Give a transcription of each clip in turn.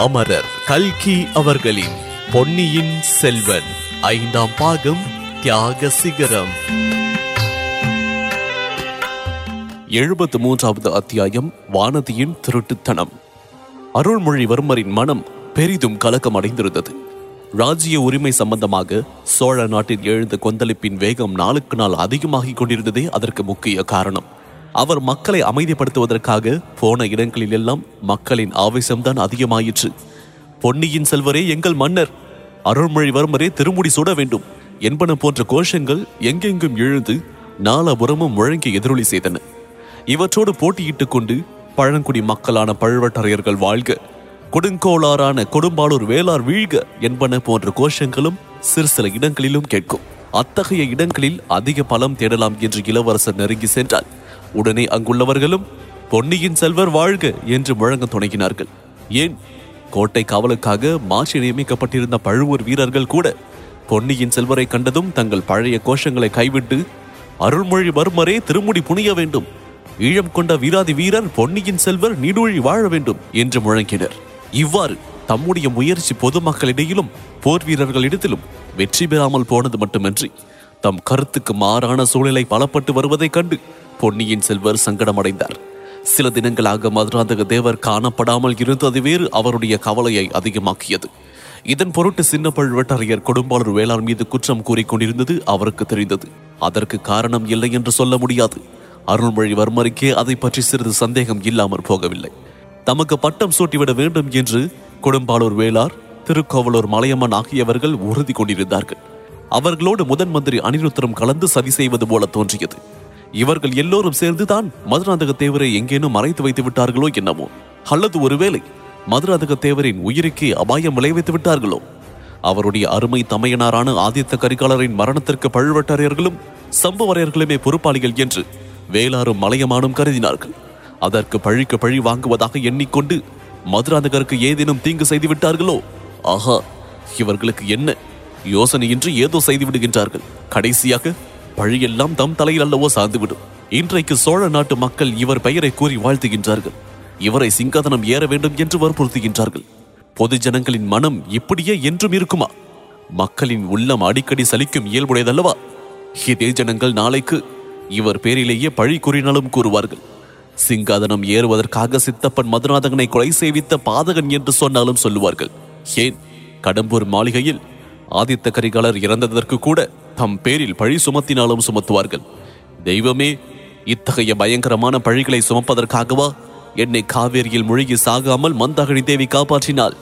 அமரர் கல்கி அவர்களின் பொன்னியின் செல்வன் ஐந்தாம் பாகம் தியாக சிகரம். எழுபத்து மூன்றாவது அத்தியாயம் வானதியின் திருட்டுத்தனம். அருள்மொழிவர்மரின் மனம் பெரிதும் கலக்கம் அடைந்திருந்தது ராஜ்ய உரிமை சம்பந்தமாக சோழ நாட்டில் எழுந்த கொந்தளிப்பின் வேகம் நாளுக்கு நாள் அதிகமாகிக் கொண்டிருந்ததே அதற்கு முக்கிய காரணம். அவர் மக்களை அமைதிப்படுத்துவதற்காக போன இடங்களில் எல்லாம் மக்களின் ஆவேசம்தான் அதிகமாயிற்று. பொன்னியின் செல்வரே எங்கள் மன்னர். அருள்மொழிவர்மரே திருமுடி சுட வேண்டும். என்பன போன்ற கோஷங்கள் எங்கெங்கும் எழுந்து நாலாபுறமும் முழங்கி எதிரொலி செய்தன. இவற்றோடு போட்டியிட்டுக் கொண்டு பழங்குடி மக்களான பழுவட்டரையர்கள் வாழ்க. கொடுங்கோளாறான கொடும்பாளூர் வேளார் வீழ்க என்பன போன்ற கோஷங்களும் சிறு சில இடங்களிலும் கேட்கும். அத்தகைய இடங்களில் அதிக பலம் தேடலாம் என்று இளவரசர் நெருங்கி சென்றார். உடனே அங்குள்ளவர்களும் பொன்னியின் செல்வர் வாழ்க என்று முழங்க தொடங்கினார்கள் ஏன்? கோட்டை காவலுக்காக மாற்றி நியமிக்கப்பட்டிருந்த பழுவூர் வீரர்கள் கூட பொன்னியின் செல்வரை கண்டதும் தங்கள் பழைய கோஷங்களை கைவிட்டு அருள்மொழிவர்மரே திருமுடி புனிய வேண்டும். ஈழம் கொண்ட வீராதி வீரர் பொன்னியின் செல்வர் நீடூழி வாழ வேண்டும் என்று முழங்கினர். இவ்வாறு தம்முடைய முயற்சி பொதுமக்களிடையிலும் போர் வீரர்களிடத்திலும் வெற்றி பெறாமல் போனது மட்டுமின்றி தம் கருத்துக்கு மாறான சூழ்நிலை பலப்பட்டு வருவதைக் கண்டு பொன்னியின் செல்வர் சங்கடமடைந்தார். சில தினங்களாக மதுராந்தக தேவர் காணப்படாமல் இருந்தது வேறு அவருடைய கவலையை அதிகமாக்கியது. இதன் பொருட்டு சின்ன பழுவேட்டரையர் கொடும்பாளர் வேளாண் மீது குற்றம் கூறிக்கொண்டிருந்தது அவருக்கு தெரிந்தது. அதற்கு காரணம் இல்லை என்று சொல்ல முடியாது. அருள்மொழிவர்மருக்கே அதை பற்றி சிறிது சந்தேகம் இல்லாமற் போகவில்லை. தமக்கு பட்டம் சூட்டிவிட வேண்டும் என்று கொடும்பாளூர் வேளார் திருக்கோவலூர் மலையம்மன் ஆகியவர்கள் உறுதி கொண்டிருந்தார்கள். அவர்களோடு முதன் மந்திரி அனிருத்தரும் கலந்து சதி செய்வது போல தோன்றியது. இவர்கள் எல்லோரும் சேர்ந்துதான் மதுராந்தக தேவரை எங்கேனும் மறைத்து வைத்து விட்டார்களோ என்னமோ? அல்லது ஒருவேளை மதுராந்தக தேவரின் உயிருக்கே அபாயம் விளைவித்து விட்டார்களோ? அவருடைய அருமை தமையனாரான ஆதித்த கரிகாலரின் மரணத்திற்கு பழுவட்டரையர்களும் சம்பவரையர்களுமே பொறுப்பாளிகள் என்று வேளாரும் மலையமானும் கருதினார்கள். அதற்கு பழிக்கு பழி வாங்குவதாக எண்ணிக்கொண்டு மதுராந்தகருக்கு ஏதேனும் தீங்கு செய்து விட்டார்களோ? ஆஹா இவர்களுக்கு என்ன? யோசனையின்றி ஏதோ செய்து விடுகின்றார்கள். கடைசியாக பழியெல்லாம் தம் தலையில் அல்லவோ சார்ந்துவிடும். இன்றைக்கு சோழ நாட்டு மக்கள் இவர் பெயரை கூறி வாழ்த்துகின்றார்கள். இவரை சிங்காதனம் ஏற வேண்டும் என்று வற்புறுத்துகின்றார்கள். பொது ஜனங்களின் மனம் இப்படியே என்றும் இருக்குமா? மக்களின் உள்ளம் அடிக்கடி சலிக்கும் இயல்புடையதல்லவா? இதே ஜனங்கள் நாளைக்கு இவர் பேரிலேயே பழி கூறினாலும் கூறுவார்கள். சிங்காதனம் ஏறுவதற்காக சித்தப்பன் மதுநாதகனை கொலை செய்வித்த பாதகன் என்று சொன்னாலும் சொல்லுவார்கள். ஏன்? கடம்பூர் மாளிகையில் ஆதித்த கரிகாலர் இறந்ததற்கு கூட தம் பேரில் பழி சுமத்தினாலும் சுமத்துவார்கள். தெய்வமே இத்தகைய பயங்கரமான பழிகளை சுமப்பதற்காகவா என்னை காவேரியில் முழுகி சாகாமல் மந்தகழி தேவி காப்பாற்றினாள்.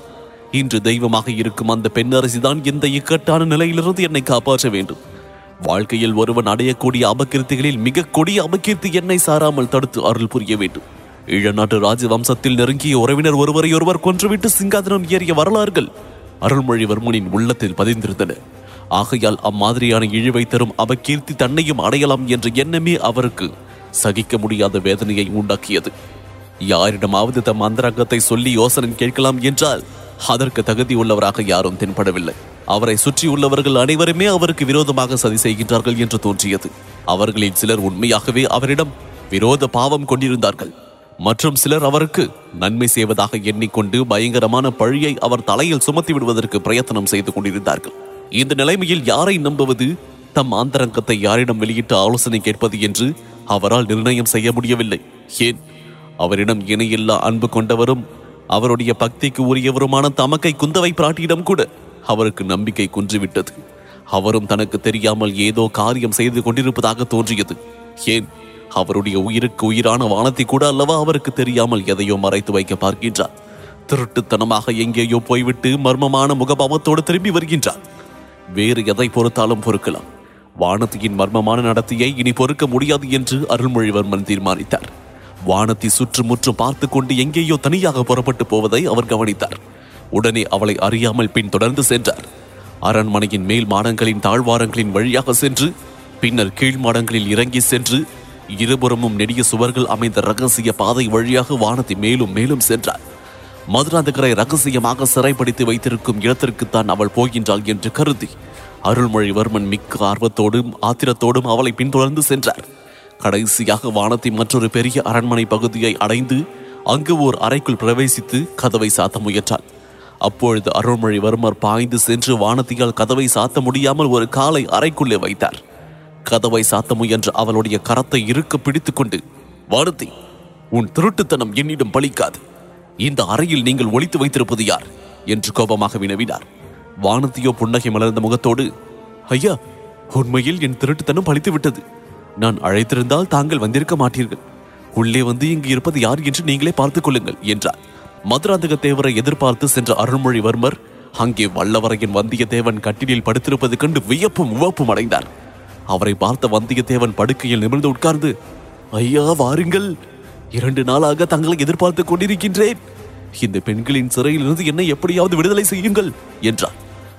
இன்று தெய்வமாக இருக்கும் அந்த பெண்ணரசிதான் இந்த இக்கட்டான நிலையிலிருந்து என்னை காப்பாற்ற வேண்டும். வாழ்க்கையில் ஒருவன் அடையக்கூடிய அபகீர்த்திகளில் மிக கொடிய அபகீர்த்தி என்னை சாராமல் தடுத்து அருள் புரிய வேண்டும். ஈழநாட்டு ராஜவம்சத்தில் நெருங்கிய உறவினர் ஒருவரை ஒருவர் கொன்றுவிட்டு சிங்காதனம் ஏறிய வரலாறுகள் அருள்மொழிவர்மனின் உள்ளத்தில் பதிந்திருந்தன. ஆகையால் அம்மாதிரியான இழிவை தரும் அபகீர்த்தி தன்னையும் அடையலாம் என்ற எண்ணமே அவருக்கு சகிக்க முடியாத வேதனையை உண்டாக்கியது. யாரிடமாவது தம் அந்தரங்கத்தை சொல்லி யோசனை கேட்கலாம் என்றால் அதற்கு தகுதி உள்ளவராக யாரும் தென்படவில்லை. அவரை சுற்றியுள்ளவர்கள் அனைவருமே அவருக்கு விரோதமாக சதி செய்கின்றார்கள் என்று தோன்றியது. அவர்களில் சிலர் உண்மையாகவே அவரிடம் விரோத பாவம் கொண்டிருந்தார்கள். மற்றும் சிலர் அவருக்கு நன்மை செய்வதாக எண்ணிக்கொண்டு பயங்கரமான பழியை அவர் தலையில் சுமத்தி விடுவதற்கு பிரயத்தனம் செய்து கொண்டிருந்தார்கள். இந்த நிலைமையில் யாரை நம்புவது? தம் ஆந்தரங்கத்தை யாரிடம் வெளியிட்டு ஆலோசனை கேட்பது என்று அவரால் நிர்ணயம் செய்ய முடியவில்லை. ஏன்? அவரிடம் இணையில்லா அன்பு கொண்டவரும் அவருடைய பக்திக்கு உரியவருமான தமக்கை குந்தவை பிராட்டியிடம் கூட அவருக்கு நம்பிக்கை குன்றிவிட்டது. அவரும் தனக்கு தெரியாமல் ஏதோ காரியம் செய்து கொண்டிருப்பதாக தோன்றியது. ஏன்? அவருடைய உயிருக்கு உயிரான வானத்தை கூட அல்லவா அவருக்கு தெரியாமல் எதையோ மறைத்து வைக்க பார்க்கின்றார். திருட்டுத்தனமாக எங்கேயோ போய்விட்டு மர்மமான முகபாவத்தோடு திரும்பி வருகின்றார். வேறு எதை பொறுத்தாலும் பொறுக்கலாம். வானத்தியின் மர்மமான நடத்தையை இனி பொறுக்க முடியாது என்று அருள்மொழிவர்மன் தீர்மானித்தார். வானத்தை சுற்றுமுற்றும் பார்த்து கொண்டு எங்கேயோ தனியாக புறப்பட்டு போவதை அவர் கவனித்தார். உடனே அவளை அறியாமல் பின் தொடர்ந்து சென்றார். அரண்மனையின் மேல் மாடங்களின் தாழ்வாரங்களின் வழியாக சென்று பின்னர் கீழ் மாடங்களில் இறங்கி சென்று இருபுறமும் நெடிய சுவர்கள் அமைந்த ரகசிய பாதை வழியாக வானத்தை மேலும் மேலும் சென்றார். மதுராந்தகரை ரகசியமாக சிறைப்படுத்தி வைத்திருக்கும் இடத்திற்குத்தான் அவள் போகின்றாள் என்று கருதி அருள்மொழிவர்மன் மிக்க ஆர்வத்தோடும் ஆத்திரத்தோடும் அவளை பின்தொடர்ந்து சென்றார். கடைசியாக வானத்தின் மற்றொரு பெரிய அரண்மனை பகுதியை அடைந்து அங்கு ஓர் அறைக்குள் பிரவேசித்து கதவை சாத்த முயன்றாள் அப்பொழுது அருள்மொழிவர்மர் பாய்ந்து சென்று வானத்தியால் கதவை சாத்த முடியாமல் ஒரு காலை அறைக்குள்ளே வைத்தார். கதவை சாத்த முயன்ற அவளுடைய கரத்தை இருக்க பிடித்துக்கொண்டு கொண்டு உன் திருட்டுத்தனம் என்னிடம் பலிக்காது. இந்த அறையில் நீங்கள் ஒளித்து வைத்திருப்பது யார்? என்று கோபமாக வினவினார். வானதியோ புன்னகை மலர்ந்த முகத்தோடு ஐயா உண்மையில் என் திருட்டுத்தனம் பலித்து விட்டது. நான் அழைத்திருந்தால் தாங்கள் வந்திருக்க மாட்டீர்கள். உள்ளே வந்து இங்கு இருப்பது யார் என்று நீங்களே பார்த்துக் கொள்ளுங்கள் என்றார். மதுராந்தக தேவரை எதிர்பார்த்து சென்ற அருள்மொழிவர்மர் அங்கே வல்லவரையன் வந்தியத்தேவன் கட்டிலில் படுத்திருப்பது கண்டு வியப்பும் உவப்பும் அடைந்தார். அவரை பார்த்த வந்தியத்தேவன் படுக்கையில் நிமிர்ந்து உட்கார்ந்து ஐயா வாருங்கள். இரண்டு நாளாக தங்களை எதிர்பார்த்துக் கொண்டிருக்கின்றேன். இந்த பெண்களின் சிறையிலிருந்து என்னை எப்படியாவது விடுதலை செய்யுங்கள் என்றார்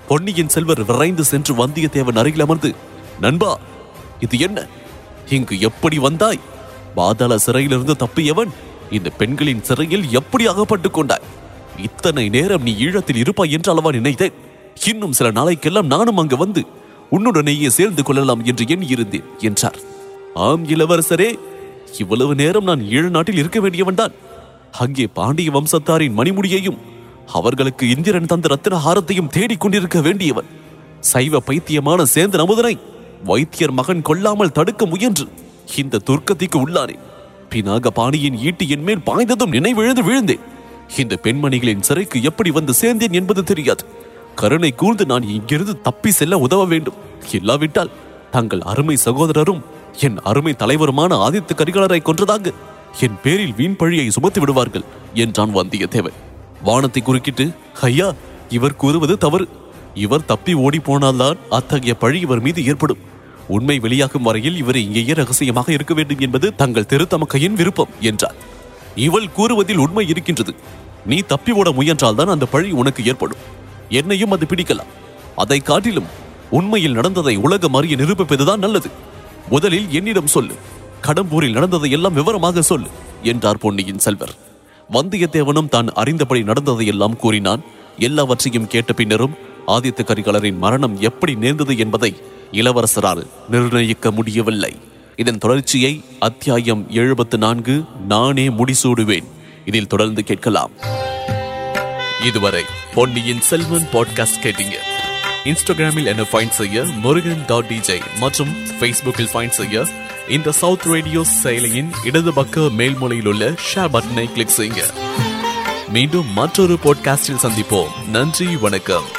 பொன்னியின் செல்வர் விரைந்து சென்று வந்தியத்தேவன் அருகில் அமர்ந்து நண்பா இது என்ன? இங்கு எப்படி வந்தாய்? பாதாள சிறையிலிருந்து தப்பியவன் இந்த பெண்களின் சிறையில் எப்படி அகப்பட்டுக் கொண்டாய்? இத்தனை நேரம் நீ ஈழத்தில் இருப்பாய் என்று அளவா நினைத்தேன்? இன்னும் சில நாளைக்கெல்லாம் நானும் அங்கு வந்து உன்னுடனேயே சேர்ந்து கொள்ளலாம் என்று எண்ணியிருந்தேன் என்றார். ஆம் இளவரசரே இவ்வளவு நேரம் நான் ஈழ நாட்டில் இருக்க வேண்டியவன் தான் அங்கே பாண்டிய வம்சத்தாரின் மணிமுடியையும் அவர்களுக்கு இந்திரன் தந்த ரத்தின ஹாரத்தையும் தேடிக் கொண்டிருக்க வேண்டியவன். சைவ பைத்தியமான சேந்தன் அமுதனை வைத்தியர் மகன் கொல்லாமல் தடுக்க முயன்று இந்த துர்க்கத்திற்கு உள்ளானேன் பினாக பாணியின் ஈட்டி என் மேல் பாய்ந்ததும் நினைவிழந்து விழுந்தேன் இந்த பெண்மணிகளின் சிறைக்கு எப்படி வந்து சேர்ந்தேன் என்பது தெரியாது. கருணை கூர்ந்து நான் இங்கிருந்து தப்பி செல்ல உதவ வேண்டும். இல்லாவிட்டால் தங்கள் அருமை சகோதரரும் என் அருமை தலைவருமான ஆதித்த கரிகாலரை கொன்றதாக என் பேரில் வீண் பழியை சுமத்தி விடுவார்கள் என்றான் வந்தியத்தேவன். வானத்தை குறுக்கிட்டு ஐயா இவர் கூறுவது தவறு. இவர் தப்பி ஓடி போனால்தான் அத்தகைய பழி இவர் மீது ஏற்படும். உண்மை வெளியாகும் வரையில் இவர் இங்கேயே ரகசியமாக இருக்க வேண்டும் என்பது தங்கள் திருத்தமக்கையின் விருப்பம் என்றார் இவள் கூறுவதில் உண்மை இருக்கின்றது. நீ தப்பி ஓட முயன்றால்தான் அந்த பழி உனக்கு ஏற்படும். என்னையும் அது பிடிக்கலாம். அதை காட்டிலும் உண்மையில் நடந்ததை உலகம் அறிய நிரூபிப்பதுதான் நல்லது. முதலில் என்னிடம் சொல்லு. கடம்பூரில் நடந்ததை எல்லாம் விவரமாக சொல்லு என்றார் பொன்னியின் செல்வர். வந்தியத்தேவனும் தான் அறிந்தபடி நடந்ததையெல்லாம் கூறினான். எல்லாவற்றையும் கேட்ட பின்னரும் ஆதித்த கரிகாலரின் மரணம் எப்படி நேர்ந்தது என்பதை இளவரசரால் நிர்ணயிக்க முடியவில்லை. இதன் தொடர்ச்சியை அத்தியாயம் எழுபத்து நான்கு நானே முடிசூடுவேன். இதில் தொடர்ந்து கேட்கலாம். இதுவரை பொன்னியின் செல்வன் பாட்காஸ்ட் கேட்டீங்க. இன்ஸ்டாகிராமில் என்ன ஃபைண்ட் செய்ய முருகன் டாட் டிஜே மற்றும் ஃபேஸ்புக்கில் ஃபைண்ட் செய்ய இந்த சவுத் ரேடியோ செயலியின் இடது பக்க மேல்மொழியில் உள்ள ஷேர் பட்டனை கிளிக் செய்யுங்க. மீண்டும் மற்றொரு பாட்காஸ்டில் சந்திப்போம். நன்றி வணக்கம்.